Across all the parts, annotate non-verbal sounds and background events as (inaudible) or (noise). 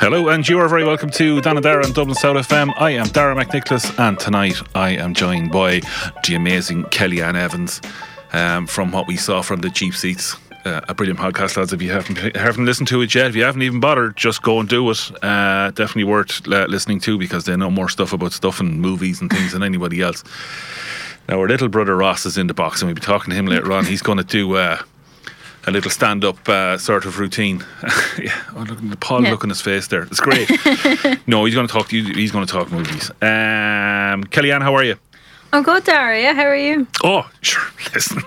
Hello, and you are very welcome to Dan and Dublin South FM. I am Dara McNicholas, and tonight I am joined by the amazing Kellyanne Evans um, from what we saw from the cheap seats. Uh, a brilliant podcast, lads. If you haven't haven't listened to it yet, if you haven't even bothered, just go and do it. Uh, definitely worth uh, listening to because they know more stuff about stuff and movies and things than anybody else. Now, our little brother Ross is in the box, and we'll be talking to him later on. He's going to do uh, a little stand up uh, sort of routine. (laughs) yeah, oh, look, Paul, Yeah. look on his face there. It's great. (laughs) no, he's going to talk to you. He's going to talk movies. Um, Kellyanne, how are you? I'm good, Dara. How are you? Oh, sure. (laughs) Listen.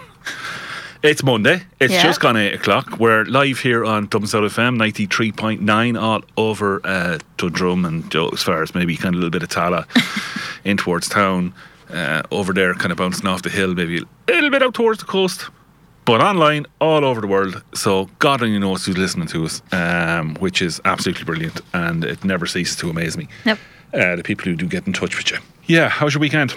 It's Monday. It's Yeah. just gone 8 o'clock. We're live here on Dublin South FM 93.9 all over uh, Dundrum and as far as maybe kind of a little bit of Tallaght in towards town. Uh, over there, kind of bouncing off the hill, maybe a little bit out towards the coast. But online, all over the world. So God only knows who's listening to us, um, which is absolutely brilliant. And it never ceases to amaze me. Yep. Uh, the people who do get in touch with you. Yeah, how's your weekend?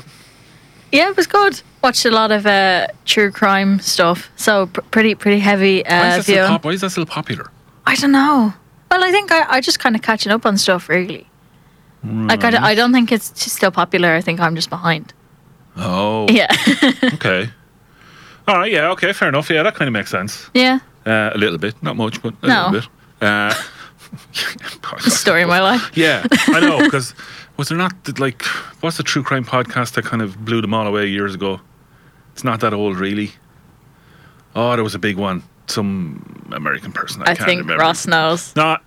Yeah, it was good. Watched a lot of uh, true crime stuff. So pr- pretty, pretty heavy Why uh, is, that still pop- why is that still popular? I don't know. Well, I think I, I just kind of catching up on stuff really. Like I, d- I don't think it's still popular. I think I'm just behind. Oh, Yeah, (laughs) okay. All right, yeah, okay, fair enough. Yeah, that kind of makes sense. yeah. Uh, a little bit, not much, but a No. little bit. Uh, (laughs) Story of my life. (laughs) Yeah, I know, because was there not, like, what's the true crime podcast that kind of blew them all away years ago? It's not that old, really. Oh, there was a big one. Some American person. I, I, can't think remember. Ross knows. No, not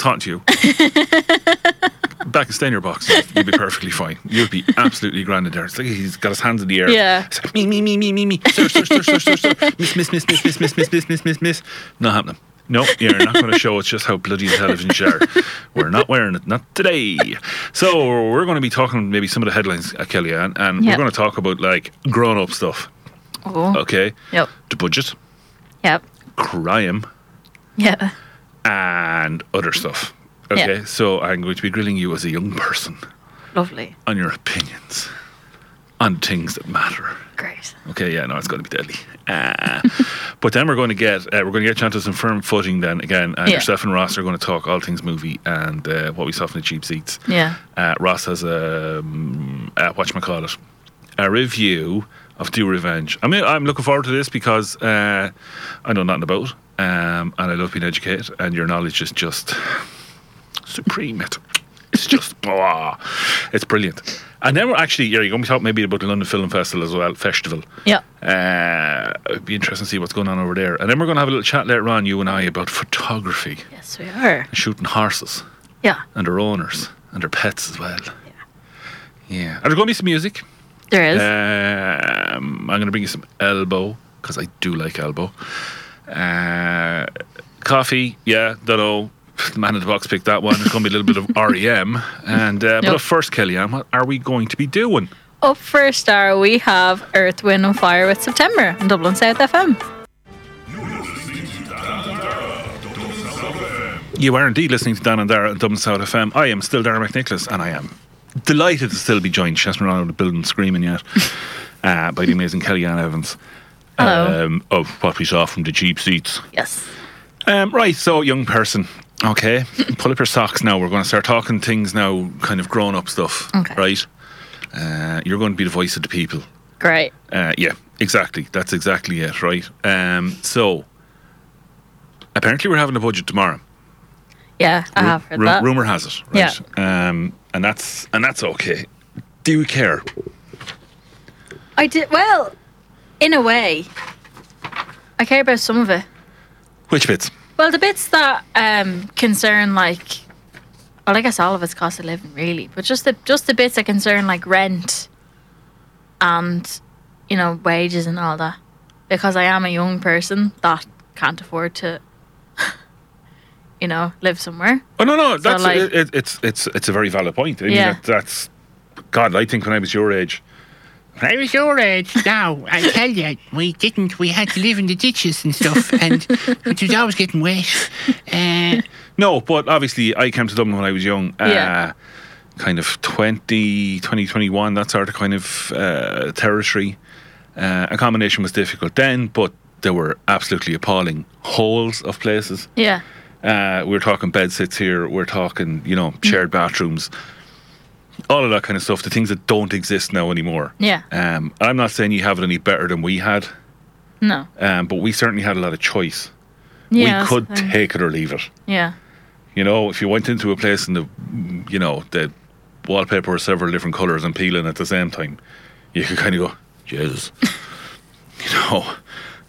talking to you. Back and stay in your box. You'll be perfectly fine. You'll be absolutely grand in there. It's like he's got his hands in the air. Yeah. Like, me, me, me, me, me, me. Sir, sir, sir, sir, sir, sir. Miss, miss, miss, miss, miss, miss, miss, miss, miss, miss, miss. Not happening. No, you're not going to show us just how bloody the television are. We're not wearing it, not today. So we're going to be talking maybe some of the headlines, uh, Kellyanne, and Yeah. we're going to talk about like grown-up stuff. Oh, Okay, yep, the budget, yep, crime, yeah. And other stuff. Yeah. Okay, so I'm going to be grilling you as a young person Lovely, on your opinions on things that matter. great. Okay, yeah, no, it's going to be deadly. Uh, (laughs) but then we're going to get uh, we're going to get you onto some firm footing. Then again, and Yeah. yourself and Ross are going to talk all things movie and uh, what we saw from the cheap seats. Yeah, Uh, Ross has a um, uh, what call it a review of Do Revenge. I mean, I'm looking forward to this because uh, I know nothing about, it, um, and I love being educated, and your knowledge is just supreme. It. It's just, oh, it's brilliant. And then we're actually, yeah, you're going to talk maybe about the London Film Festival as well, festival. yeah. Uh, it'd be interesting to see what's going on over there. And then we're going to have a little chat later on, you and I, about photography, Yes, we are. shooting horses Yeah, and their owners and their pets as well. Yeah. And there's going to be some music. there is. Um, I'm going to bring you some elbow because I do like elbow. Uh, coffee, yeah, don't know. The man in the box picked that one. It's going to be a little bit of (laughs) REM. And uh, but up first, Kellyanne, what are we going to be doing? Up first, a star, we have Earth, Wind and Fire with September on Dublin South FM. You are indeed listening to Dan and Dara at Dublin South FM. I am still Dara McNicholas, and I am delighted to still be joined. She hasn't run out of the building screaming yet (laughs) uh, by the amazing Kellyanne Evans. Um, of what we saw from the cheap seats. Yes. Um, right, so young person, okay, (laughs) pull up your socks now. We're going to start talking things now, kind of grown up stuff, Okay. right? Uh, you're going to be the voice of the people. Great. Uh, yeah, exactly. That's exactly it, right? Um, so, apparently, we're having a budget tomorrow. Yeah, I have heard ru- that. Rumor has it, right? Um, and that's and that's okay. Do you care? I did well, in a way. I care about some of it. Which bits? Well, the bits that um, concern like, well, I guess all of it's cost of living, really. But just the just the bits that concern like rent, and you know wages and all that, because I am a young person that can't afford to, (laughs) you know, live somewhere. Oh no, no, that's like- it, it, it's it's it's a very valid point. I mean, Yeah. that, that's God. I think when I was your age, I was your age now, I tell you, we didn't, we had to live in the ditches and stuff, and it was always getting wet. Uh, no, but obviously I came to Dublin when I was young. Yeah. Uh, kind of 20, 2021, that sort of kind of uh, territory. Uh, accommodation was difficult then, but there were absolutely appalling holes of places. Yeah. Uh, we're talking bed sits here. We're talking, you know, shared bathrooms, all of that kind of stuff. The things that don't exist now anymore. Yeah. Um, I'm not saying you have it any better than we had, No. um, but we certainly had a lot of choice. Yeah. we could take it or leave it. Yeah. You know, if you went into a place and the, you know, the wallpaper was several different colours and peeling at the same time, you could kind of go, Jesus. (laughs) you know,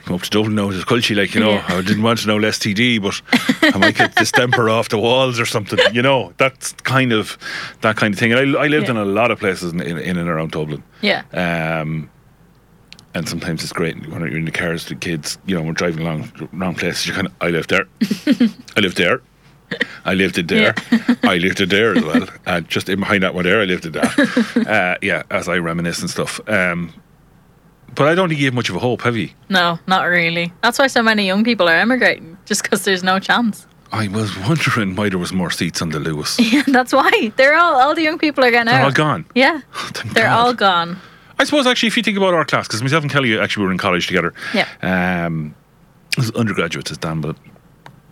come up to Dublin now, it's culture, like, you know, Yeah. I didn't want to know less TD, but I might get distemper off the walls or something. You know, that's kind of that kind of thing. And I, I lived Yeah. in a lot of places in, in, in and around Dublin. Yeah. Um, and sometimes it's great when you're in the cars with the kids, you know, we're driving along wrong places. You kind of, I lived there, (laughs) I lived there, I lived it there, I lived it there as well. (laughs) And just in behind that one there, I lived it there. (laughs) uh, yeah, as I reminisce and stuff. Um, but I don't think you have much of a hope, have you? No, not really. That's why so many young people are emigrating, just because there's no chance. I was wondering why there was more seats on the Luas. (laughs) Yeah, that's why. They're all all the young people are getting They're out. all gone. Yeah. (laughs) Thank They're God. all gone. I suppose actually, if you think about our class, because myself and Kelly actually were in college together. Yeah. Um, as undergraduates, as Dan will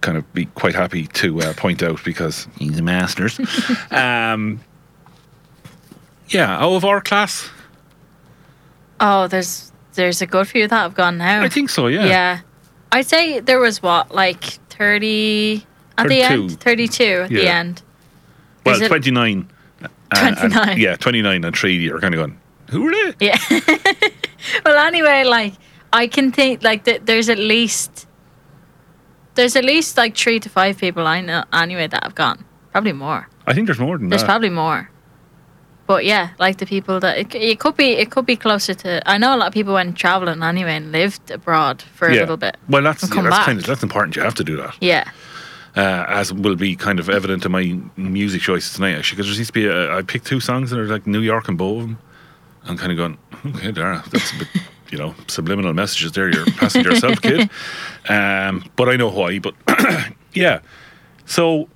kind of be quite happy to uh, point out because he's a master's. (laughs) um, yeah, out of our class, Oh, there's there's a good few that have gone now. I think so. Yeah. Yeah. I'd say there was what, like 30 at the end? 32 at the end. Well, Is it- twenty nine. Uh, 29. yeah, twenty nine and three. You're kind of going. Who are they? Yeah. (laughs) well, anyway, like, I can think, like, th- there's at least, there's at least, like, three to five people I know, anyway, that have gone. Probably more. I think there's more than There's that. probably more. But yeah, like the people that it, it could be, it could be closer to. I know a lot of people went traveling anyway and lived abroad for a yeah. little bit. Well, that's yeah, that's back. kind of that's important. You have to do that. Yeah, uh, as will be kind of evident in my music choices tonight, actually, because there used to be a, I picked two songs that are like New York and both of them. I'm kind of going, okay, Dara, that's a bit, (laughs) you know, subliminal messages there. You're passing yourself, kid. (laughs) Um, but I know why. But (clears throat) yeah, so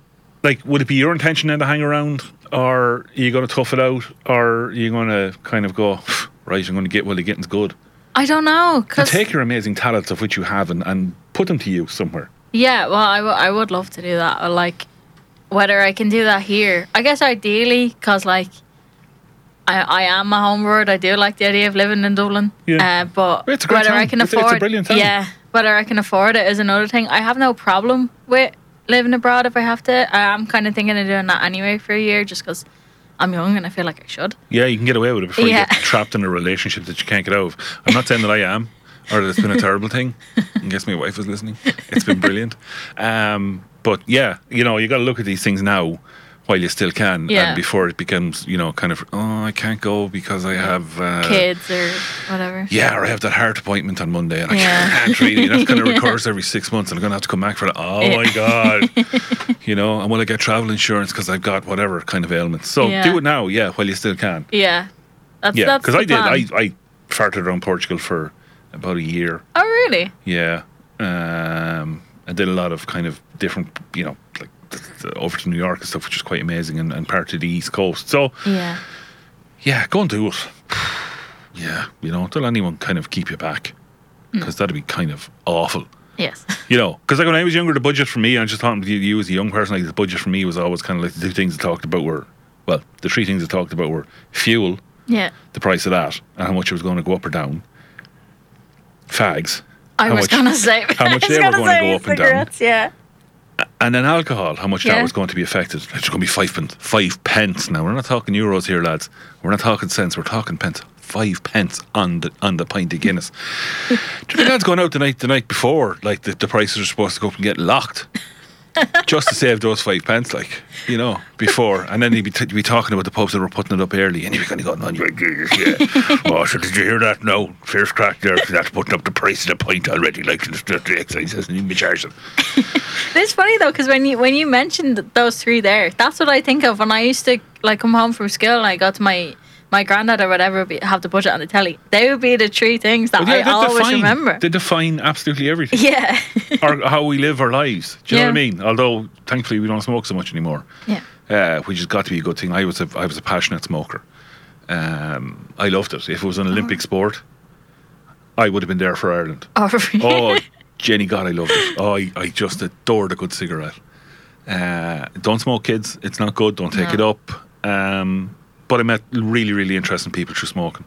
like, would it be your intention then to hang around, or are you going to tough it out, or are you going to kind of go, (sighs) right, I'm going to get while the getting's good, I don't know and because take your amazing talents of which you have and, and put them to use somewhere. yeah, well, I, w- I would love to do that. Or like whether I can do that here. I guess ideally, because like I, I am a homebird. I do like the idea of living in Dublin. Yeah. Uh, but It's a great whether I town. can It's a- it's a brilliant town. yeah, whether I can afford it is another thing. I have no problem with living abroad if I have to. I am kind of thinking of doing that anyway for a year, just because I'm young and I feel like I should. Yeah, you can get away with it before Yeah. you get (laughs) trapped in a relationship that you can't get out of. I'm not saying that I am or that it's been a terrible thing. I guess my wife is listening. It's been brilliant. (laughs) Um, but yeah, you know, you got to look at these things now while you still can, Yeah. and before it becomes, you know, kind of, oh, I can't go because I have uh, Kids or whatever. Yeah, or I have that heart appointment on Monday, and I can't really. That kind of recurs every six months, and I'm going to have to come back for that. Oh Yeah. my god, (laughs) you know, and will I get travel insurance because I've got whatever kind of ailments? So Yeah. do it now, yeah, while you still can. Yeah. That's, Yeah, because I did. plan. I, I farted around Portugal for about a year. oh, really? Yeah, um, I did a lot of kind of different, you know, like over to New York and stuff, which is quite amazing, and, and part of the East Coast. So Yeah. yeah, go and do it. (sighs) Yeah, you know, don't let anyone kind of keep you back, Hmm. because that'd be kind of awful. Yes. (laughs) You know, because like when I was younger, the budget for me, I just thought you, you as a young person, like the budget for me was always kind of like the two things I talked about were, well, the three things I talked about were fuel, Yeah. the price of that, and how much it was going to go up or down. Fags, I How was much- gonna say. how much (laughs) was they were going to go up and down. Yeah. And then alcohol, how much that was going to be affected. It's going to be five pence. Five pence. Now we're not talking euros here, lads. We're not talking cents. We're talking pence. Five pence on the on the pint of Guinness. (laughs) Do you think that's going out the night the night before? Like the, the prices are supposed to go up and get locked. (laughs) Just to save those five pence, like you know, before, and then you'd be, t- you'd be talking about the pubs that were putting it up early, and you'd be kind of going, "On your yeah, (laughs) oh, so did you hear that? No, first crack there, that's putting up the price of the pint already. Like the, the excise hasn't even been charging." (laughs) It's funny though, because when you when you mentioned those three there, that's what I think of when I used to like come home from school and I got to my my granddad or whatever be, have the budget on the telly. They would be the three things that Well, yeah, I always define, remember. They define absolutely everything. yeah. (laughs) or how we live our lives. Do you know what I mean? Although thankfully we don't smoke so much anymore, yeah. uh, which has got to be a good thing. I was a I was a passionate smoker. Um, I loved it. If it was an Olympic sport, I would have been there for Ireland. Oh, (laughs) Oh, Jenny God, I loved it. Oh, I, I just adored a good cigarette. Uh, don't smoke, kids. It's not good. Don't take No. it up. Um, but I met really, really interesting people through smoking.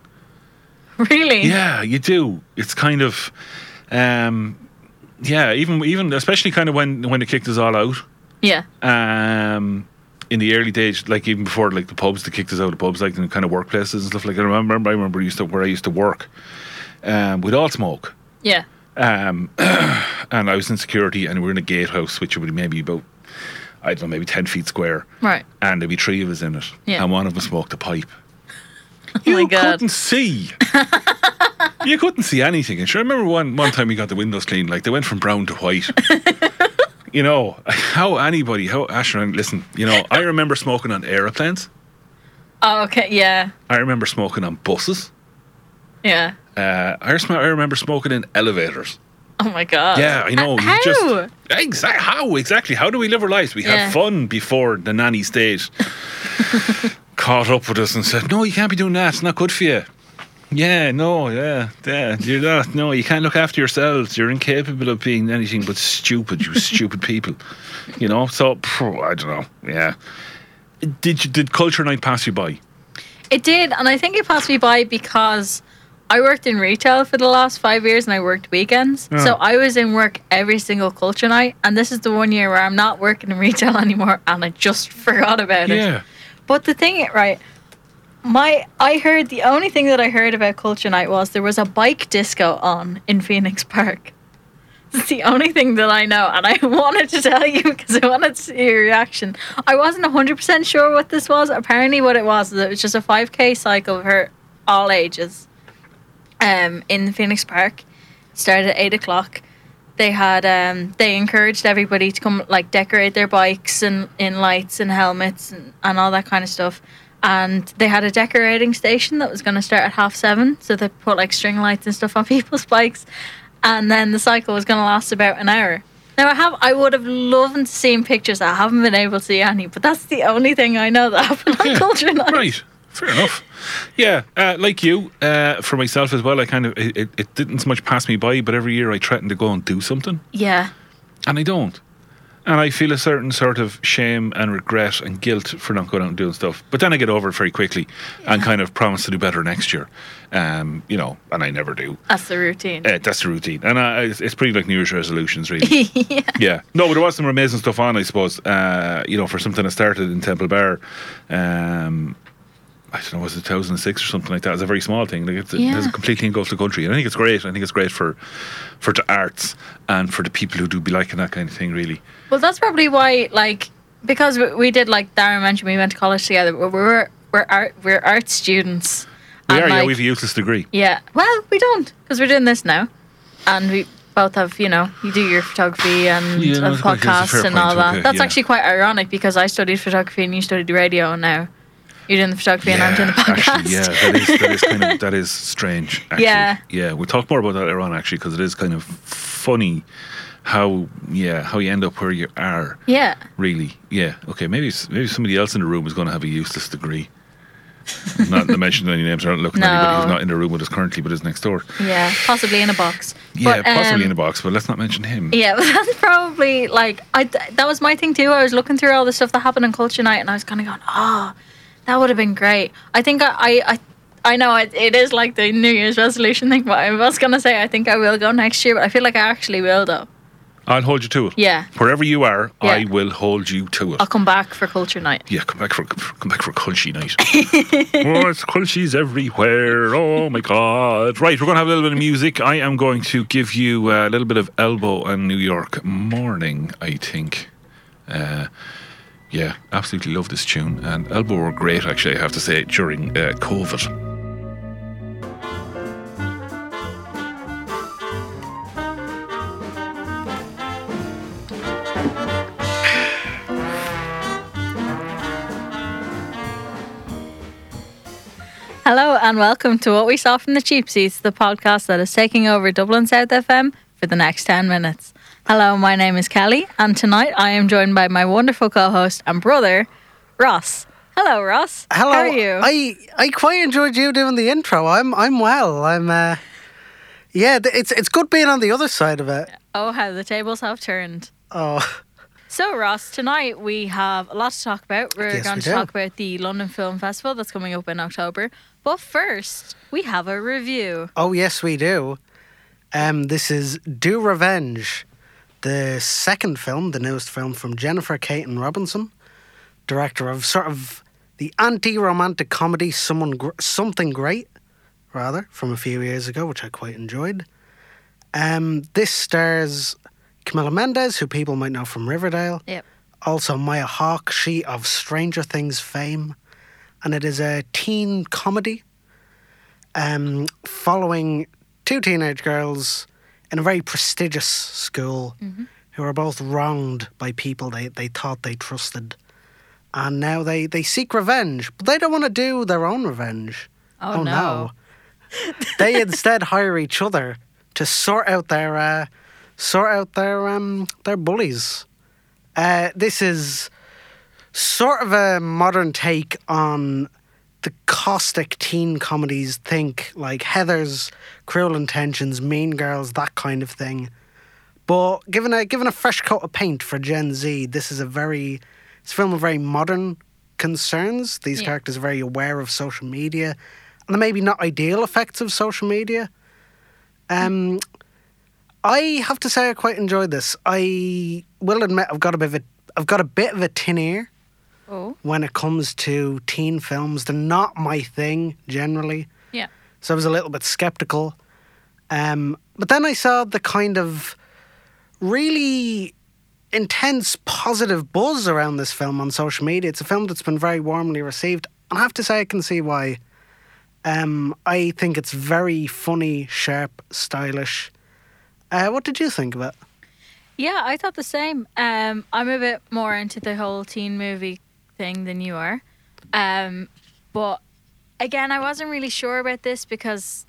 Really? Yeah, you do. It's kind of, um, yeah, even even especially kind of when when it kicked us all out. Yeah. Um, in the early days, like even before like the pubs, they kicked us out of pubs, like in kind of workplaces and stuff like that. I remember, I remember used to where I used to work. Um, we'd all smoke. Yeah. Um, (clears throat) and I was in security, and we were in a gatehouse, which would be maybe about, I don't know, maybe 10 feet square. Right. And there'd be three of us in it. Yeah. And one of us smoked a pipe. (laughs) Oh you my God. couldn't see. (laughs) you couldn't see anything. And sure, I remember one, one time we got the windows cleaned, like they went from brown to white. (laughs) you know, how anybody, how, Asher, listen, you know, I remember smoking on aeroplanes. Oh, okay. Yeah. I remember smoking on buses. Yeah. Uh, I, sm- I remember smoking in elevators. (laughs) Oh my god. Yeah, I know. Uh, you how? just exactly how exactly how do we live our lives? We Yeah. had fun before the nanny state (laughs) caught up with us and said, "No, you can't be doing that. It's not good for you." Yeah, no, yeah, yeah. You're not. No, you can't look after yourselves. You're incapable of being anything but stupid. You stupid people. You know. So phew, I don't know. Yeah. Did you, did culture night pass you by? It did, and I think it passed me by because I worked in retail for the last five years and I worked weekends. Yeah. So I was in work every single culture night, and this is the one year where I'm not working in retail (laughs) anymore, and I just (laughs) forgot about it. Yeah. But the thing, right? My, I heard the only thing that I heard about culture night was there was a bike disco on in Phoenix Park. (laughs) It's the only thing that I know, and I wanted to tell you because I wanted to see your reaction. I wasn't hundred percent sure what this was. Apparently, what it was is it was just a five k cycle for all ages, um, in Phoenix Park. Started at eight o'clock. They had um, they encouraged everybody to come like decorate their bikes and in lights and helmets and, and all that kind of stuff. And they had a decorating station that was going to start at half seven, so they put like string lights and stuff on (laughs) people's bikes and then the cycle was going to last about an hour. Now I have, I would have loved to see pictures. I haven't been able to see any, but that's the only thing I know that happened on Yeah, Culture Night. Right. Fair enough. Yeah, uh, like you, uh, for myself as well, I kind of it, it, didn't so much pass me by, but every year I threaten to go and do something, Yeah, and I don't. And I feel a certain sort of shame and regret and guilt for not going out and doing stuff. But then I get over it very quickly and kind of promise to do better next year. Um, you know, and I never do. that's the routine. Uh, that's the routine, and uh, it's, it's pretty like New Year's resolutions, really. (laughs) yeah. No, but there was some amazing stuff on, I suppose. Uh, you know, for something that started in Temple Bar, um, I don't know, was it 2006 or something like that? It's a very small thing. Like it's, it Yeah. has completely engulfed the country. And I think it's great. I think it's great for for the arts and for the people who do be liking that kind of thing, really. Well, that's probably why, like, because we, we did, like Darren mentioned, we went to college together. But we were we're art we're art students. We And, are, yeah, we have a useless degree. Yeah. Well, we don't because we're doing this now, and we both have you know you do your photography and Yeah, have that's quite- that's a podcasts and all point, that. okay, That's yeah. actually quite ironic because I studied photography and you studied radio, now you're doing the photography and I'm doing the podcast. actually, yeah, that is that is kind of (laughs) that is strange. Actually. Yeah. yeah. We'll talk more about that later on, actually, because it is kind of funny how yeah how you end up where you are. Yeah. Really, yeah. Okay, maybe maybe somebody else in the room is going to have a useless degree. not to mention any names. I don't look at anybody who's not in the room with us currently, but is next door. Yeah, possibly in a box. Yeah, But, possibly um, in a box, but let's not mention him. Yeah, (laughs) but that's probably like I. That was my thing too. I was looking through all the stuff that happened in Culture Night, and I was kind of going, "Oh, that would have been great." I think I, I, I, I know it, it is like the New Year's resolution thing, but I was gonna say I think I will go next year, but I feel like I actually will though. I'll hold you to it. Yeah, Wherever you are, I will hold you to it. I'll come back for Culture Night. Yeah, come back for come back for Culshy night. (laughs) oh, it's Culshies everywhere. Oh my god! Right, we're going to have a little bit of music. I am going to give you a little bit of Elbow and New York Morning. I think. Uh, yeah, absolutely love this tune. And Elbow were great, actually. I have to say during uh, COVID. Hello and welcome to what we saw from the cheap seats, the podcast that is taking over Dublin South FM for the next ten minutes. Hello, my name is Kelly, and tonight I am joined by my wonderful co-host and brother, Ross. Hello, Ross. Hello. How are you? I I quite enjoyed you doing the intro. I'm I'm well. I'm uh yeah, it's it's good being on the other side of it. oh, how the tables have turned. Oh. So, Ross, tonight we have a lot to talk about. We're Yes, going we to do. talk about the London Film Festival that's coming up in October. But first, we have a review. Oh, yes, we do. Um, this is Do Revenge, the second film, the newest film from Jennifer Kaytin Robinson, director of sort of the anti-romantic comedy Someone Gr- Something Great, rather, from a few years ago, which I quite enjoyed. Um, this stars Camila Mendes, who people might know from Riverdale. Yep. Also Maya Hawke, she of Stranger Things fame. And it is a teen comedy um, following two teenage girls in a very prestigious school who are both wronged by people they, they thought they trusted. And now they, they seek revenge, but they don't want to do their own revenge. Oh, no. (laughs) they instead hire each other to sort out their uh, sort out their um, their bullies. Uh, this is sort of a modern take on the caustic teen comedies. Think like Heathers, Cruel Intentions, Mean Girls, that kind of thing. But given a given a fresh coat of paint for Gen Z, this is a very it's a film of very modern concerns. These Yeah. characters are very aware of social media and the maybe not ideal effects of social media. Um, I have to say I quite enjoyed this. I will admit I've got a bit of a I've got a bit of a tin ear Oh, when it comes to teen films. They're not my thing generally. yeah. So I was a little bit skeptical. Um, but then I saw the kind of really intense positive buzz around this film on social media. It's a film that's been very warmly received. And I have to say, I can see why. Um, I think it's very funny, sharp, stylish. Uh, what did you think of it? Yeah, I thought the same. Um, I'm a bit more into the whole teen movie thing than you are. Um, but again, I wasn't really sure about this because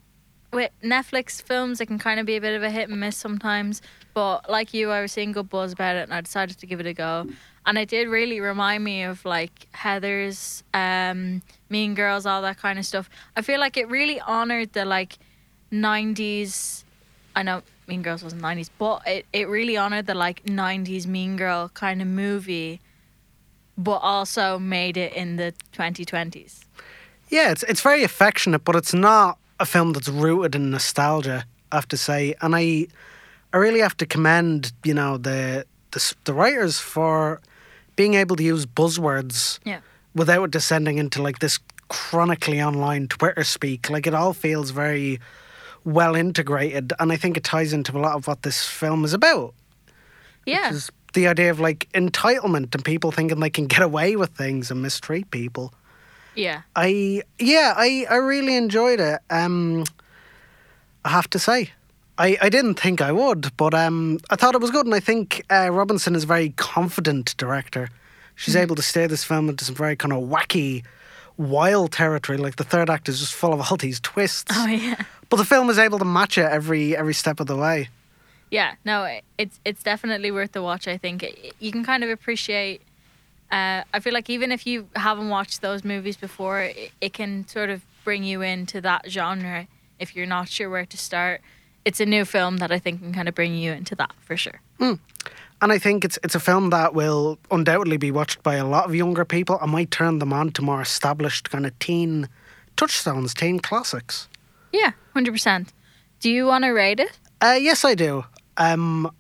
with Netflix films, it can kind of be a bit of a hit and miss sometimes. But like you, I was seeing good buzz about it and I decided to give it a go. And it did really remind me of like Heathers, um, Mean Girls, all that kind of stuff. I feel like it really honored the like 90s I know Mean Girls wasn't nineties, but it, it really honored the like nineties Mean Girl kind of movie, but also made it in the twenty twenties. Yeah, it's it's very affectionate, but it's not a film that's rooted in nostalgia. I have to say, and I, I really have to commend you know the the, the writers for being able to use buzzwords Yeah. without descending into like this chronically online Twitter speak. Like it all feels very well integrated, and I think it ties into a lot of what this film is about. Yeah. Is the idea of like entitlement and people thinking they can get away with things and mistreat people. Yeah. I yeah, I, I really enjoyed it. Um, I have to say, I, I didn't think I would, but um, I thought it was good, and I think uh, Robinson is a very confident director. She's able to steer this film into some very kind of wacky, wild territory. Like the third act is just full of all these twists, Oh yeah. but the film is able to match it every every step of the way. Yeah. No, it's it's definitely worth the watch. I think you can kind of appreciate. Uh, I feel like even if you haven't watched those movies before, it, it can sort of bring you into that genre if you're not sure where to start. It's a new film that I think can kind of bring you into that for sure. And I think it's it's a film that will undoubtedly be watched by a lot of younger people. I might turn them on to more established kind of teen touchstones, teen classics. Yeah, hundred percent. Do you want to rate it? Uh, yes, I do. Um,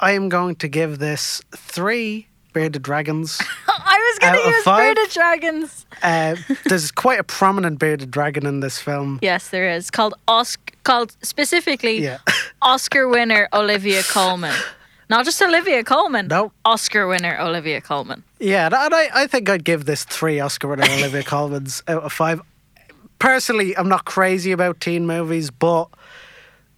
I am going to give this three bearded dragons. (laughs) I was going to use bearded dragons. Uh, there's quite a prominent bearded dragon in this film. Yes, there is called Oscar, called specifically Yeah. (laughs) Oscar winner Olivia Colman. Not just Olivia Colman. No. Oscar winner Olivia Colman. Yeah, and I, I think I'd give this three Oscar winner Olivia (laughs) Colmans out of five. Personally, I'm not crazy about teen movies, but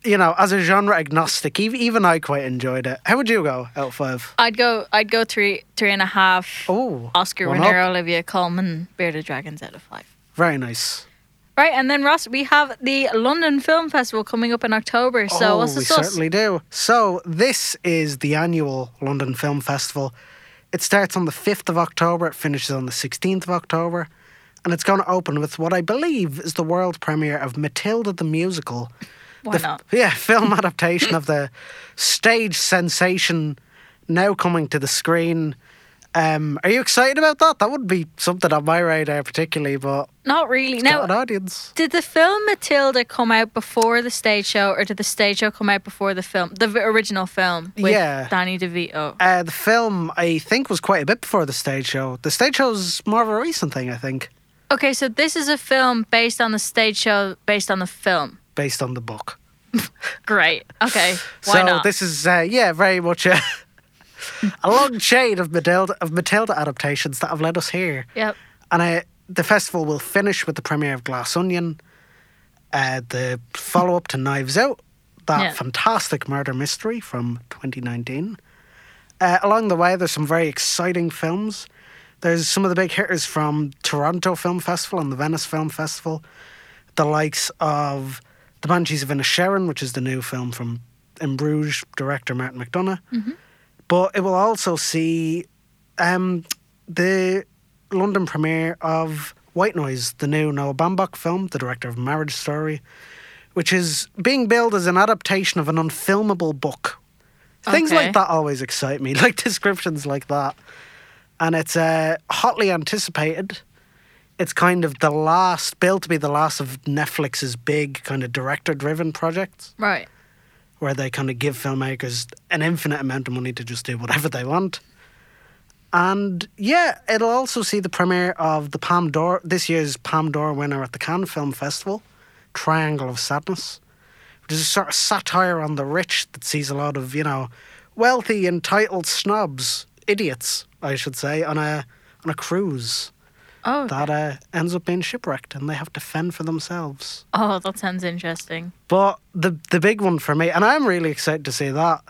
you know, as a genre agnostic, even, even I quite enjoyed it. How would you go out of five? I'd go. I'd go three, three and a half. Oh, Oscar winner up. Olivia Colman. Bearded Dragons out of five. Very nice. Right, and then Ross, we have the London Film Festival coming up in October. So oh, what's the we sauce? certainly do. So this is the annual London Film Festival. It starts on the 5th of October, it finishes on the 16th of October, and it's going to open with what I believe is the world premiere of Matilda the Musical. Why the, not? Yeah, film adaptation of the stage sensation now coming to the screen. Um, are you excited about that? That would be something on my radar, particularly, but Not really. got an audience. did the film Matilda come out before the stage show, or did the stage show come out before the film, the original film with Yeah. Danny DeVito? Uh, the film, I think, was quite a bit before the stage show. The stage show show's more of a recent thing, I think, Okay, so this is a film based on the stage show, based on the film. Based on the book. Great. Okay. Why so not? this is, uh, yeah, very much a, a long chain of Matilda of Matilda adaptations that have led us here. Yep. And uh, the festival will finish with the premiere of Glass Onion, uh, the follow up to Knives Out, that Yeah. fantastic murder mystery from 2019. Uh, along the way, there's some very exciting films. There's some of the big hitters from Toronto Film Festival and the Venice Film Festival, the likes of The Banshees of Inisherin, which is the new film from In Bruges director Martin McDonagh. But it will also see um, the London premiere of White Noise, the new Noah Baumbach film, the director of Marriage Story, which is being billed as an adaptation of an unfilmable book. Things like that always excite me, (laughs) like descriptions like that. And it's uh, hotly anticipated. It's kind of the last, billed to be the last of Netflix's big kind of director driven projects Right. where they kind of give filmmakers an infinite amount of money to just do whatever they want. And yeah, it'll also see the premiere of the Palme d'Or, this year's Palme d'Or winner at the Cannes Film Festival, Triangle of Sadness, which is a sort of satire on the rich that sees a lot of, you know, wealthy, entitled snobs, idiots, I should say, on a on a cruise Oh. that uh, ends up being shipwrecked and they have to fend for themselves. Oh, that sounds interesting. But the the big one for me, and I'm really excited to see that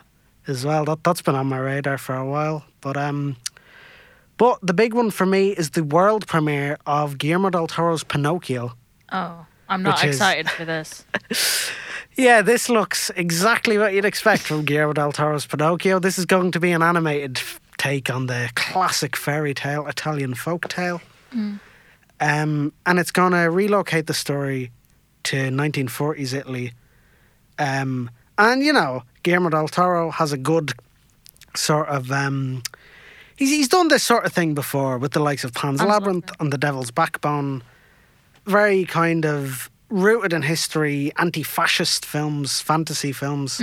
as well. That that's been on my radar for a while. But um, but the big one for me is the world premiere of Guillermo del Toro's Pinocchio. Oh, I'm not Which is- excited for this. (laughs) Yeah, this looks exactly what you'd expect from Guillermo del Toro's Pinocchio. This is going to be an animated take on the classic fairy tale Italian folk tale. Um, and it's going to relocate the story to 1940s Italy. Um, and, you know, Guillermo del Toro has a good sort of. Um, he's, he's done this sort of thing before with the likes of Pan's Labyrinth Labyrinth. and The Devil's Backbone. Very kind of rooted in history, anti fascist films, fantasy films.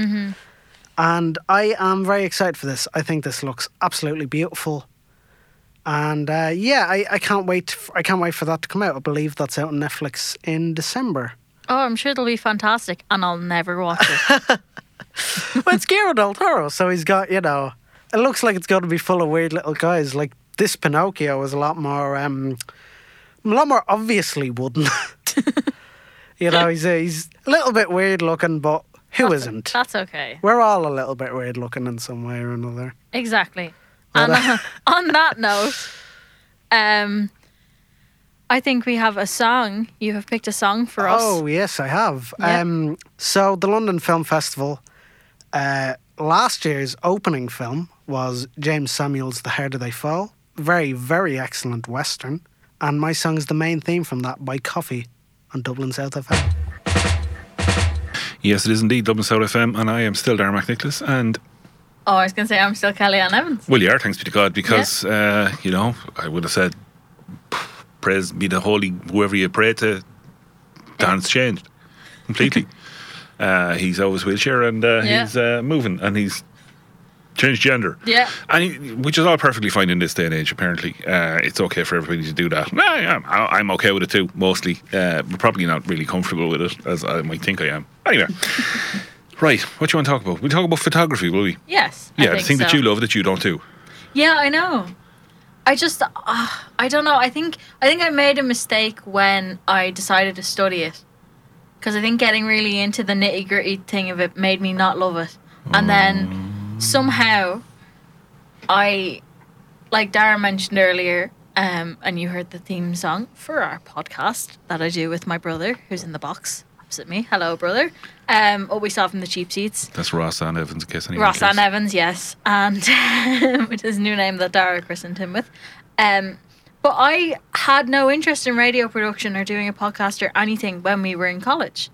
And I am very excited for this. I think this looks absolutely beautiful. And uh, yeah, I, I can't wait. f I can't wait for that to come out. I believe that's out on Netflix in December. Oh, I'm sure it'll be fantastic, and I'll never watch it. (laughs) well, it's Guillermo del Toro, so he's got you know. It looks like it's going to be full of weird little guys. Like this Pinocchio is a lot more, um, a lot more obviously wooden. (laughs) you know, he's a, he's a little bit weird looking, but who not That's okay. We're all a little bit weird looking in some way or another. Exactly. Well, And uh, (laughs) on that note, um, I think we have a song. You have picked a song for us. Oh yes, I have. Yeah. Um, so the London Film Festival, uh, last year's opening film was Jeymes Samuel's "The Harder They Fall." Very, very excellent western, and my song is the main theme from that by Koffee on Dublin South FM. Yes, it is indeed Dublin South FM, and I am still Darren McNicholas. And Oh, I was going to say I'm still Kellyanne Evans. well, you are, thanks be to God, because uh, you know I would have said, "Praise be the holy whoever you pray to." Dan's changed completely. (laughs) uh, he's always wheelchair, and uh, Yeah. he's uh, moving, and he's changed gender. Yeah. And he, which is all perfectly fine in this day and age. Apparently, uh, it's okay for everybody to do that. Nah, yeah, I- I'm okay with it too, mostly. Uh, but probably not really comfortable with it, as I might think I am. Anyway, right. What do you want to talk about? We talk about photography, will we? Yes. I Yeah, the think thing that you love that you don't do. Yeah, I know. I just, uh, I don't know. I think I think I made a mistake when I decided to study it, because I think getting really into the nitty gritty thing of it made me not love it, and then somehow, I, like Dara mentioned earlier, um, and you heard the theme song for our podcast that I do with my brother, who's in the box opposite me. Hello, brother. Um, what we saw from the cheap seats. That's Ross Ann Evans, in case anyone Ross Ann. Evans, yes, and (laughs) with his new name that Dara christened him with. Um, but I had no interest in radio production or doing a podcast or anything when we were in college.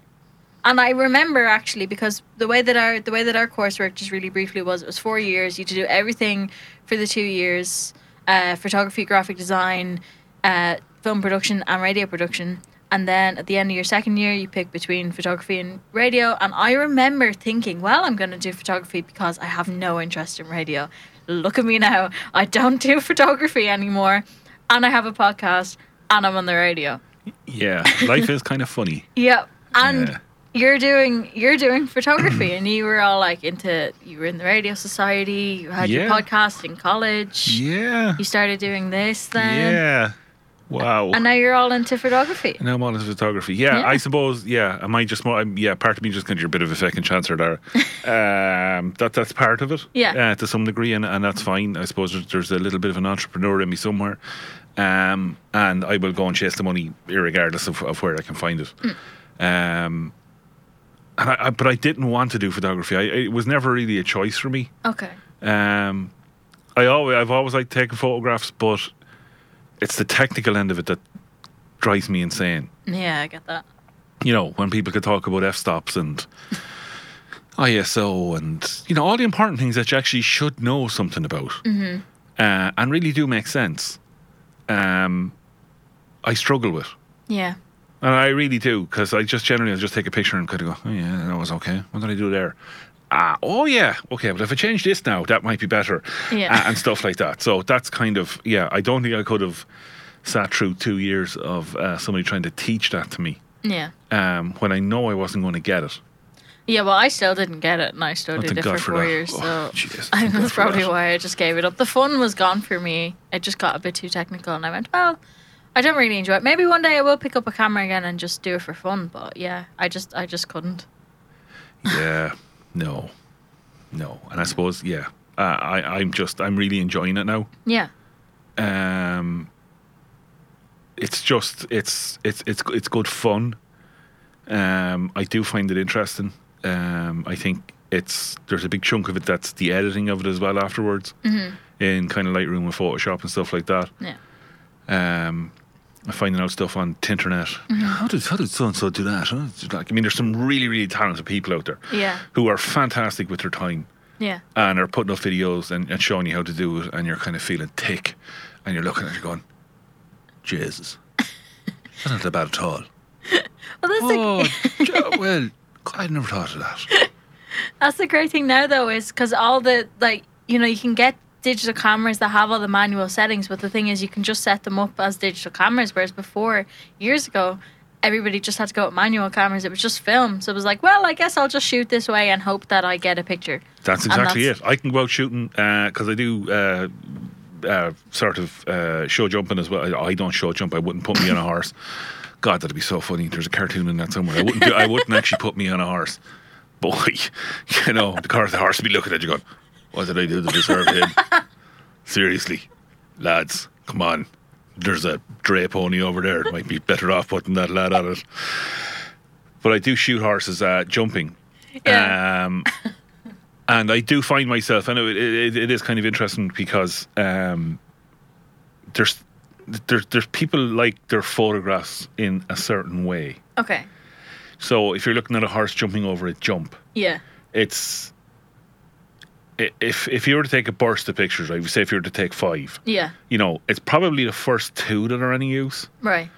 And I remember actually because the way that our the way that our course worked just really briefly was it was four years. You had to do everything for the two years: uh, photography, graphic design, uh, film production, and radio production. And then at the end of your second year, you pick between photography and radio. And I remember thinking, well, I'm going to do photography because I have no interest in radio. Look at me now. I don't do (laughs) photography anymore. And I have a podcast and I'm on the radio. Yeah, life is kind of funny. (laughs) Yep. And Yeah. you're doing you're doing photography and you were all like into you were in the radio society, you had your podcast in college. Yeah. You started doing this then. Yeah. Wow. And now you're all into photography. Now I'm on to photography. Yeah, Yeah. I suppose. Yeah, am I just more? I'm, yeah, part of me just kind of a bit of a second chancer there. (laughs) um, that that's part of it. Yeah. uh, to some degree, and, and that's fine. I suppose there's, there's a little bit of an entrepreneur in me somewhere, um, and I will go and chase the money, regardless of, of where I can find it. Um, and I, I, but I didn't want to do photography. I, it was never really a choice for me. Okay. Um, I always, I've always liked taking photographs, but it's the technical end of it that drives me insane Yeah, I get that. you know, when people could talk about f stops and (laughs) ISO and you know all the important things that you actually should know something about, uh, and really do make sense. Um, I struggle with, Yeah. and I really do because I just generally I just take a picture and kind of go, oh yeah, that was okay. What did I do there? Ah, oh yeah, okay. But if I change this now, that might be better, Yeah. uh, and stuff like that. So that's kind of yeah. I don't think I could have sat through two years of uh, somebody trying to teach that to me Yeah. um, when I know I wasn't going to get it. Yeah, well, I still didn't get it, and I still Oh, did it for for four that. years. Oh, So (laughs) I thank think God that's probably that. why I just gave it up. The fun was gone for me. It just got a bit too technical, and I went, well, I don't really enjoy it. Maybe one day I will pick up a camera again and just do it for fun. But yeah, I just, I just couldn't. Yeah, (laughs) no, no. And I suppose yeah, uh, I I'm just I'm really enjoying it now. Yeah. Um, it's just it's it's it's it's good fun. Um, I do find it interesting. Um, I think it's there's a big chunk of it that's the editing of it as well afterwards in kind of Lightroom and Photoshop and stuff like that. Yeah. um, finding out stuff on Tinternet. Mm-hmm. How did how did so and so do that? Huh? Like, I mean, there's some really really talented people out there Yeah. who are fantastic with their time Yeah. and are putting up videos and, and showing you how to do it, and you're kind of feeling thick, and you're looking at it going, Jesus, (laughs) that's not that bad at all. (laughs) Well, that's the Oh, (laughs) ja- well, I never thought of that. That's the great thing now, though, is because all the like, you know, you can get digital cameras that have all the manual settings, but the thing is, you can just set them up as digital cameras. Whereas before, years ago, everybody just had to go with manual cameras. It was just film, so it was like, well, I guess I'll just shoot this way and hope that I get a picture. That's exactly that's- it. I can go out shooting because I do uh, uh, sort of uh, show jumping as well. I, I don't show jump. I wouldn't put me on a horse. God, that'd be so funny. There's a cartoon in that somewhere. I wouldn't. Do, I wouldn't actually put me on a horse. Boy, (laughs) you know the car. The horse would be looking at you going, "What did I do to deserve him?" (laughs) Seriously, lads, come on. There's a dray pony over there. It might be better off putting that lad on it. But I do shoot horses uh, jumping. Yeah. Um, (laughs) and I do find myself, I know it, it, it is kind of interesting because um, there's there's there's people like their photographs in a certain way. Okay. So if you're looking at a horse jumping over a jump, Yeah. it's if if you were to take a burst of pictures, right? Say if you were to take five, Yeah. you know, it's probably the first two that are any use. Right.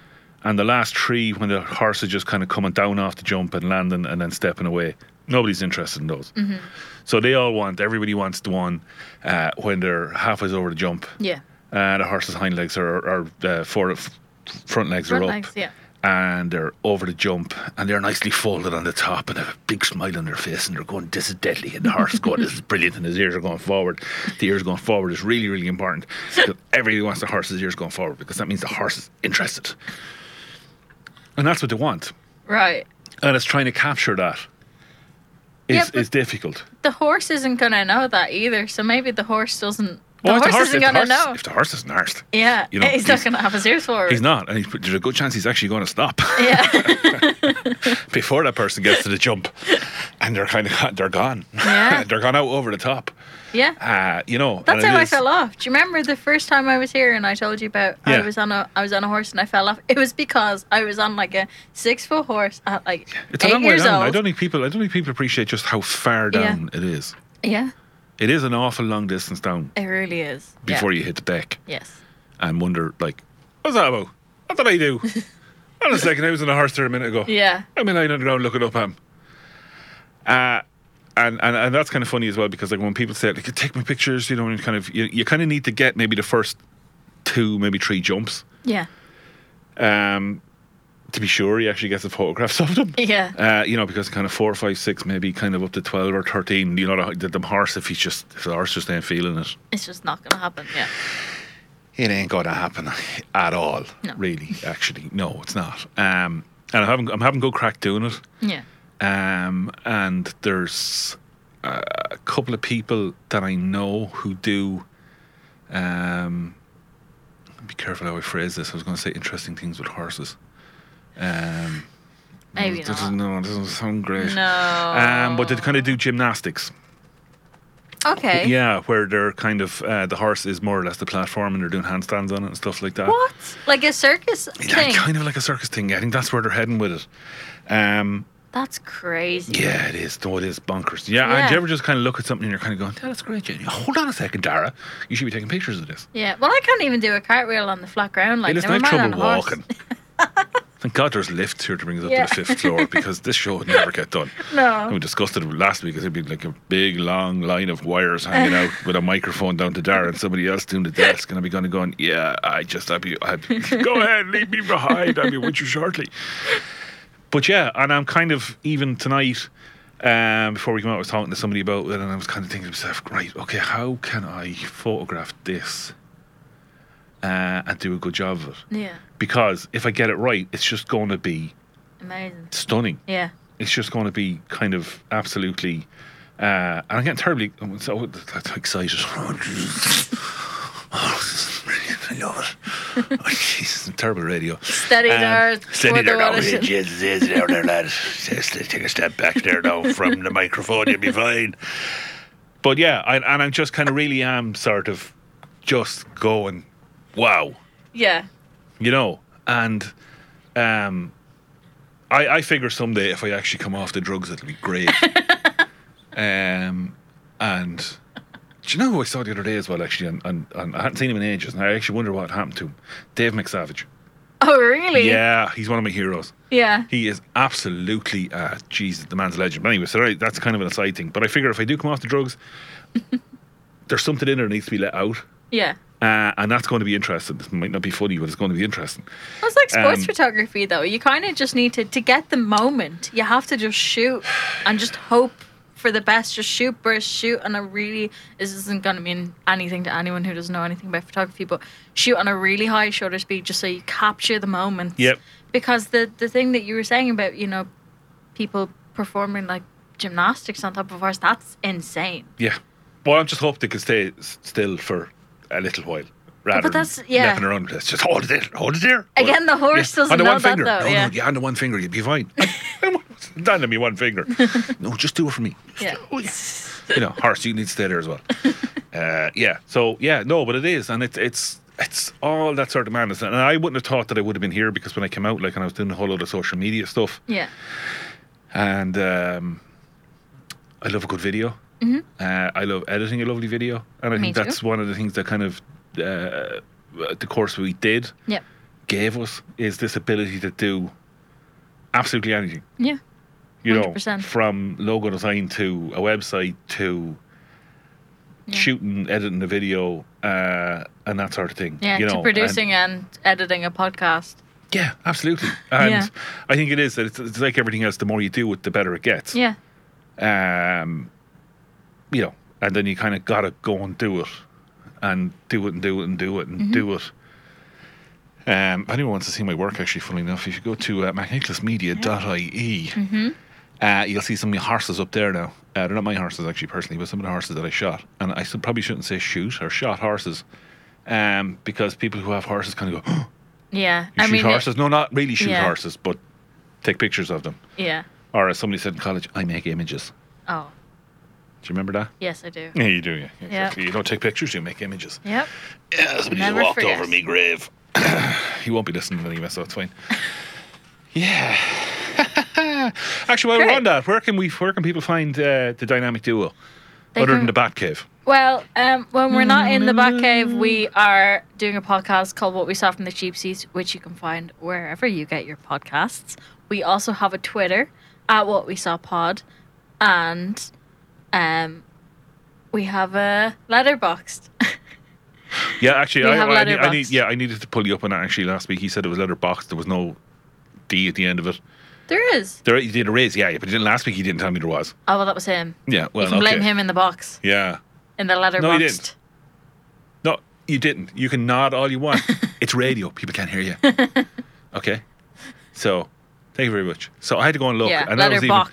And the last three, when the horse is just kind of coming down off the jump and landing and then stepping away, nobody's interested in those. So they all want, everybody wants the one uh, when they're halfway over the jump. Yeah. Uh, the horse's hind legs are, are uh, for, front legs Front are up. legs. Yeah. And they're over the jump and they're nicely folded on the top and have a big smile on their face and they're going, This is deadly. And the horse is going, This is brilliant. And his ears are going forward. The ears going forward is really, really important. Because everybody wants the horse's ears going forward because that means the horse is interested. And that's what they want. Right. And it's trying to capture that is, Yeah, is difficult. The horse isn't gonna know that either, so maybe the horse doesn't The if horse isn't gonna horse- know. If the horse isn't arsed, Yeah, You know, he's not going to have his ears forward. he's not, and he's, there's a good chance he's actually going to stop Yeah, (laughs) before that person gets to the jump, and they're kind of they're gone. Yeah. (laughs) they're gone out over the top. yeah. Uh, you know, That's how I fell off. Do you remember the first time I was here and I told you about yeah. I was on a I was on a horse and I fell off? It was because I was on like a six foot horse at like It's a eight long way years down. old. I don't think people. I don't think people appreciate just how far Yeah. down it is. yeah, It is an awful long distance down it really is. before yeah. you hit the deck Yes. and wonder like, what's that about? What did I do? (laughs) Hold on a second. I was on a horse there a minute ago. Yeah. I'm lying on the ground looking up at him. Uh, and, and and that's kind of funny as well because like when people say like take my pictures, you know, and kind of you, you kind of need to get maybe the first two, maybe three jumps, Yeah. um, to be sure he actually gets the photographs (laughs) of them. Yeah. Uh, you know, because kind of four, five, six, maybe kind of up to twelve or thirteen. You know, the, the horse if he's just if the horse just ain't feeling it, It's just not gonna happen. Yeah. it ain't going to happen at all. No. Really, actually, no, it's not. Um, and I'm having I'm having good crack doing it. Yeah. Um, and there's uh, a couple of people that I know who do. Um, be careful how I phrase this. I was going to say interesting things with horses. Um, Maybe that doesn't, no, it doesn't sound great. No. Um, but they kind of do gymnastics. Okay. Yeah, where they're kind of uh, the horse is more or less the platform, and they're doing handstands on it and stuff like that. What? Like a circus Yeah, thing? kind of like a circus thing. I think that's where they're heading with it. Um, That's crazy. Yeah, it is. No, it is bonkers. Yeah, Yeah. and do you ever just kind of look at something and you're kind of going, "Oh, that's great. Jenny. Hold on a second, Dara. You should be taking pictures of this. Yeah. Well, I can't even do a cartwheel on the flat ground. Like, hey, listen, I never mind trouble walking. (laughs) Thank God there's lifts here to bring us up to the fifth floor (laughs) because this show would never get done. No. We discussed it last week. It'd be like a big, long line of wires hanging out with a microphone down to Dara and somebody else doing the desk. And I'd be of going, yeah, I just, I'd be, I'd, (laughs) go ahead, leave me behind. I'll be with you shortly. But yeah, and I'm kind of, even tonight, um, before we came out, I was talking to somebody about it and I was kind of thinking to myself, right, okay, how can I photograph this uh, and do a good job of it? Yeah. Because if I get it right, it's just going to be Amazing. stunning Yeah. it's just going to be kind of absolutely. Uh, and I'm getting terribly I'm so excited. Oh, (laughs) Oh, this is brilliant. I love it. Oh, (laughs) Jesus, terrible radio. Steady there. Steady there the now. water. Jesus, is there there, lad. Just take a step back there now from the microphone. You'll be fine. But yeah, I, and I'm just kind of really am sort of just going, wow Yeah. you know and um i i figure someday if i actually come off the drugs it'll be great (laughs) um and do you know who I saw the other day as well, actually? And, and, and I hadn't seen him in ages, and I actually wonder what happened to him. Dave McSavage. Oh, really? Yeah, he's one of my heroes. Yeah. He is absolutely, uh, Jesus, the man's a legend. But anyway, so right, that's kind of an aside thing. But I figure if I do come off the drugs, (laughs) there's something in there that needs to be let out. Yeah. Uh, and that's going to be interesting. It might not be funny, but it's going to be interesting. It's like sports Um, photography, though. You kind of just need to to get the moment. You have to just shoot and just hope for the best. Just shoot, burst, shoot, and a really this isn't going to mean anything to anyone who doesn't know anything about photography, but shoot on a really high shutter speed, just so you capture the moment. Yep. Because the the thing that you were saying about you know people performing like gymnastics on top of horse, that's insane. Yeah. Well, I'm just hoping they can stay still for a little while. Rather but that's- than yeah. napping around. Let's just hold it there. Hold it there. Again, the horse doesn't under know one that, finger. though, No, yeah. no, yeah, under one finger, you'll be fine. Not on me, one finger. no, just do it for me. Yeah. oh, yeah. You know, horse, you need to stay there as well. (laughs) uh, yeah. So yeah, no, but it is, and it's it's it's all that sort of madness. And I wouldn't have thought that I would have been here because when I came out, like, and I was doing a whole lot of social media stuff, Yeah. and um, I love a good video. Uh, I love editing a lovely video, and I Me think too. that's one of the things that kind of uh, the course we did Yep. gave us is this ability to do absolutely anything. Yeah. You know, from logo design to a website to Yeah. shooting, editing a video, uh, and that sort of thing. Yeah. you know, to and- producing and editing a podcast. yeah, absolutely. And Yeah. I think it is that it's, it's like everything else. The more you do it, the better it gets. Yeah. um, you know, and then you kind of gotta go and do it, and do it and do it and do it and Mm-hmm. do it. Um, if anyone wants to see my work, actually, funnily enough, if you go to uh, macnicklassmedia.ie, Mm-hmm. Uh, you'll see some of the horses up there now. Uh, they're not my horses actually personally, but some of the horses that I shot. And I should, probably shouldn't say shoot or shot horses, um, because people who have horses kind of go, oh, (gasps) Yeah. "You I shoot mean, it- horses?" no, not really shoot Yeah. horses, but take pictures of them. yeah. Or as somebody said in college, I make images. Oh, Do you remember that? yes, I do. Yeah, you do. Yeah, exactly. You don't take pictures; you make images. Yep. Yeah, somebody Never just walked forget. over me grave. (clears throat) he won't be listening anyway, so it's fine. Yeah. (laughs) Actually, while we're on that, where can we? Where can people find uh, the dynamic duo They other can- than the Batcave? Well, um, when we're not in the Batcave, we are doing a podcast called What We Saw from the Cheap Seats, which you can find wherever you get your podcasts. We also have a Twitter at What We Saw Pod, and um, we have a Letterboxd. Yeah, actually, We I, I, need, I need. Yeah, I needed to pull you up on that. Actually, last week he said it was letterbox. There was no D at the end of it. there is. There, he did a raise, yeah, but last week he didn't tell me there was. Oh well, that was him. Yeah, well, you can blame him in the box Yeah, in the letterboxed. No, he didn't. no, you didn't. You can nod all you want. (laughs) it's radio. People can't hear you. (laughs) okay, so thank you very much. So I had to go and look, Yeah, and that was even.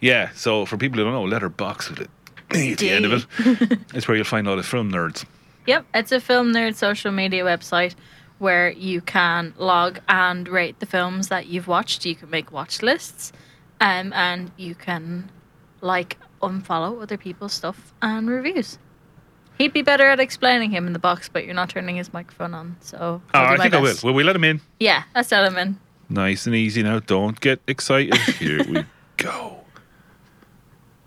Yeah, so for people who don't know, letterbox with it at the end of it. (laughs) It's where you'll find all the film nerds. Yep, it's a film nerd social media website where you can log and rate the films that you've watched. You can make watch lists, um, and you can like unfollow other people's stuff and reviews. He'd be better at explaining him in the box, but you're not turning his microphone on, so Oh, I think I will. Will we let him in? Yeah, let's let him in. Nice and easy now. Don't get excited. (laughs) Here we go.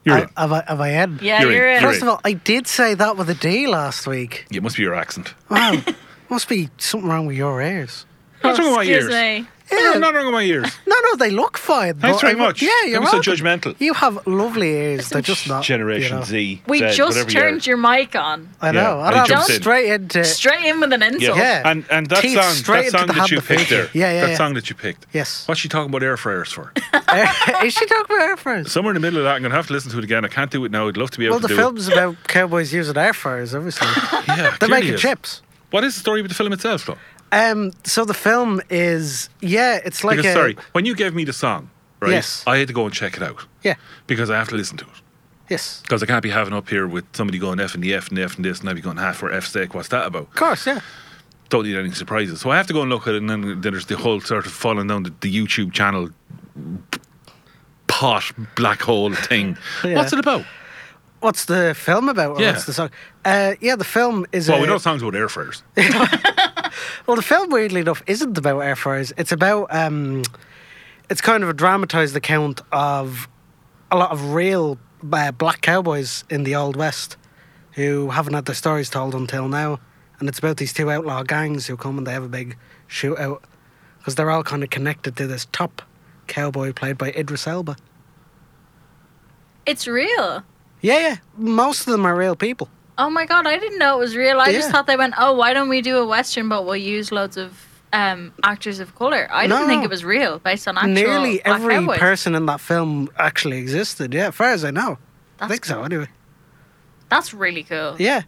You're I, in. have I have I in? Yeah, You're in, you're in. you're First of all, I did say that with a D last week. It must be your accent. Wow, (laughs) must be something wrong with your ears. Oh, What's wrong with my Excuse ears? me. Yeah. I'm not wrong with my ears. No, no, they look fine. Thanks very I- much. Yeah, you're Don't so welcome. judgmental. You have lovely ears. They're just not. Generation you know. Z. We Z, just whatever you are. turned your mic on. I Yeah, know. I I know. jumped in. Straight into. Straight in with an insult. Yeah. And and that Teeth song, straight that into song the that hand you of picked there, future. Yeah, yeah, that yeah. song that you picked. Yes. What's she talking about air fryers for? (laughs) Is she talking about air fryers? Somewhere in the middle of that, I'm gonna have to listen to it again. I can't do it now. I'd love to be able to. Well, the do film's about cowboys using air fryers, obviously. it. (laughs) Yeah, They're clearly making is. chips. What is the story with the film itself, though? Um, so the film is yeah, it's like because a sorry, when you gave me the song, right? Yes. I had to go and check it out yeah, because I have to listen to it. yes, Because I can't be having up here with somebody going F and the F and the F and this, and I'd be going half for F sake. What's that about? of course, yeah. Don't need any surprises. So I have to go and look at it, and then, then there's the whole sort of falling down the, the YouTube channel pot black hole thing. (laughs) Yeah. What's it about? What's the film about? Yeah. What's the song? Uh, yeah, the film is. Well, a, we know songs about air fryers. (laughs) (laughs) Well, the film, weirdly enough, isn't about air fryers. It's about. Um, it's kind of a dramatized account of a lot of real uh, black cowboys in the Old West who haven't had their stories told until now. And it's about these two outlaw gangs who come and they have a big shootout because they're all kind of connected to this top cowboy played by Idris Elba. It's real. Yeah, yeah. Most of them are real people. Oh my god, I didn't know it was real. I just thought they went, oh, why don't we do a western, but we'll use loads of um, actors of color. I didn't think it was real, based on actual Nearly every cowboys. person in that film actually existed. Yeah, as far as I know. I That's think so, anyway. That's really cool. Yeah.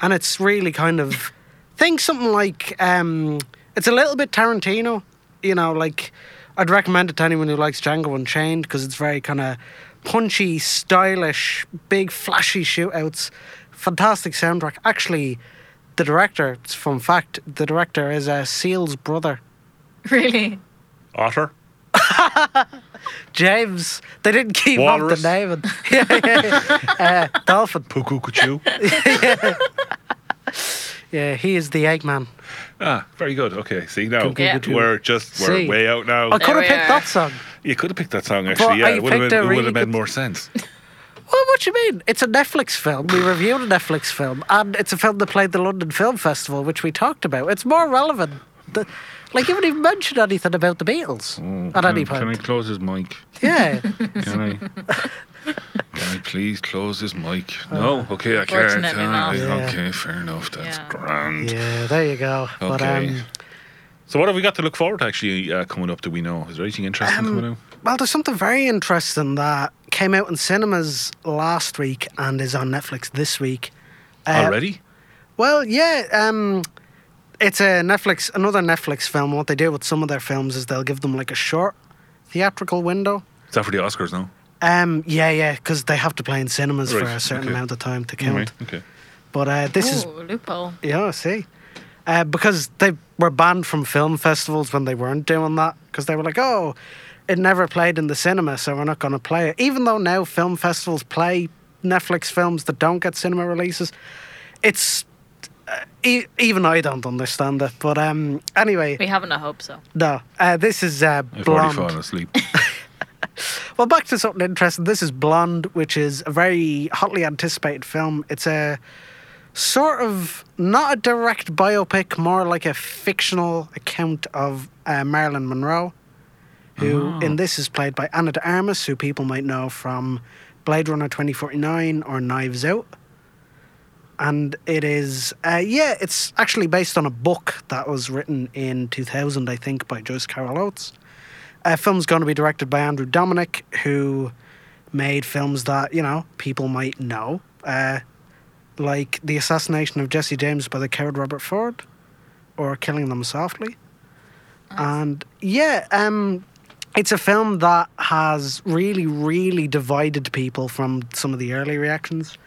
And it's really kind of think something like um it's a little bit Tarantino, you know, like I'd recommend it to anyone who likes Django Unchained because it's very kind of punchy, stylish, big flashy shootouts, fantastic soundtrack. Actually, the director, it's fun fact, the director is uh, Seal's brother, (laughs) Really. Otter. (laughs) Jeymes. They didn't keep Walrus. up the name. (laughs) yeah, yeah, yeah. Uh, Dolphin. Puku Kuchu. Yeah, he is the Eggman. ah, very good. Okay, see now Yeah. we're just we're See. way out now. I could have picked are. that song. You could have picked that song actually. But I yeah, it would have picked been, it would have made more sense. Well, what do you mean? It's a Netflix film. We reviewed a Netflix film, and it's a film that played the London Film Festival, which we talked about. It's more relevant. The, like, you haven't even mentioned anything about the Beatles at any Can, can I close his mic? Yeah. (laughs) Can I? Can I please close this mic? No. Okay, I can't. Ah, not. Yeah. Okay, fair enough. That's Yeah. grand. yeah, there you go. But, Okay. um, So what have we got to look forward to actually uh, coming up? Do we know? Is there anything interesting Um, coming out? Well, there's something very interesting that came out in cinemas last week and is on Netflix this week. Uh, Already? Well, yeah. Um, it's a Netflix, another Netflix film. What they do with some of their films is they'll give them like a short theatrical window. Is that for the Oscars now? Um, yeah, yeah, because they have to play in cinemas for a certain okay. amount of time to count. Right, okay. But uh, this is Ooh, loophole. Yeah, I see. Uh, because they were banned from film festivals when they weren't doing that, because they were like, oh, it never played in the cinema, so we're not going to play it. Even though now film festivals play Netflix films that don't get cinema releases, it's. Uh, e- even I don't understand it. But um, anyway, We haven't I hope so. no. Uh, this is uh, I've already fallen asleep. (laughs) (laughs) Well, back to something interesting. This is Blonde, which is a very hotly anticipated film. It's a sort of not a direct biopic, more like a fictional account of uh, Marilyn Monroe, who in this is played by Ana de Armas, who people might know from Blade Runner 2049 or Knives Out. And it is, uh, yeah, it's actually based on a book that was written in 2000, I think, by Joyce Carol Oates. Uh, film's going to be directed by Andrew Dominik, who made films that you know people might know, uh, like the assassination of Jesse James by the coward Robert Ford, or Killing Them Softly. And yeah, um, it's a film that has really, really divided people from some of the early reactions.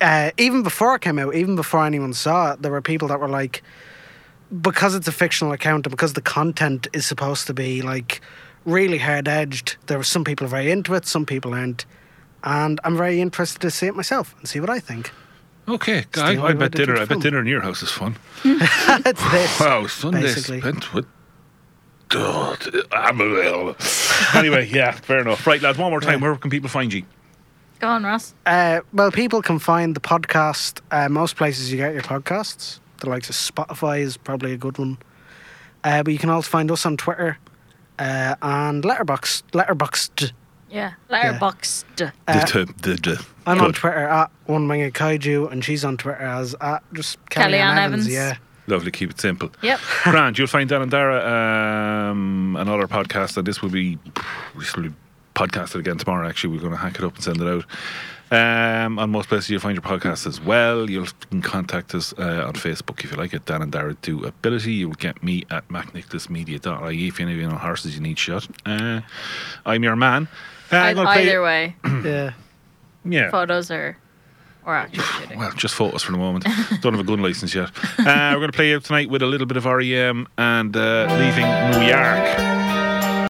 Uh, even before it came out, even before anyone saw it, there were people that were like, because it's a fictional account and because the content is supposed to be like really hard edged, there were some people very into it, some people aren't. And I'm very interested to see it myself and see what I think. Okay, I, I bet dinner. I bet dinner in your house is fun. (laughs) it's this. Wow, Sunday basically. spent with. God, I'm available. anyway, (laughs) yeah, fair enough. Right, lad. One more time. Where can people find you? Go on, Ross. Uh, well, people can find the podcast uh, most places you get your podcasts. The likes of Spotify is probably a good one. Uh, but you can also find us on Twitter uh, and Letterboxd. Letterboxd. Yeah. Letterboxd. Uh, the, the, the, I'm on. Twitter at One Winged Kaiju, and she's on Twitter as at just Kellyanne Kellyanne Evans. Evans. Yeah. Lovely. Keep it simple. Yep. (laughs) Grand. You'll find Dan and Dara um, another podcast, and this will be this will be podcasted again tomorrow. Actually, we're going to hack it up and send it out. Um, on most places, you'll find your podcast as well. You'll can contact us uh, on Facebook if you like it. Dan and Dara do ability. You'll get me at macnicholasmedia.ie if you any of you know horses you need shot. Uh, I'm your man. Uh, I'm Ei- gonna play- Either way, (clears throat) Yeah. yeah. photos or or. Well, just photos for the moment. (laughs) Don't have a gun license yet. Uh, we're going to play out tonight with a little bit of REM and uh, leaving New York.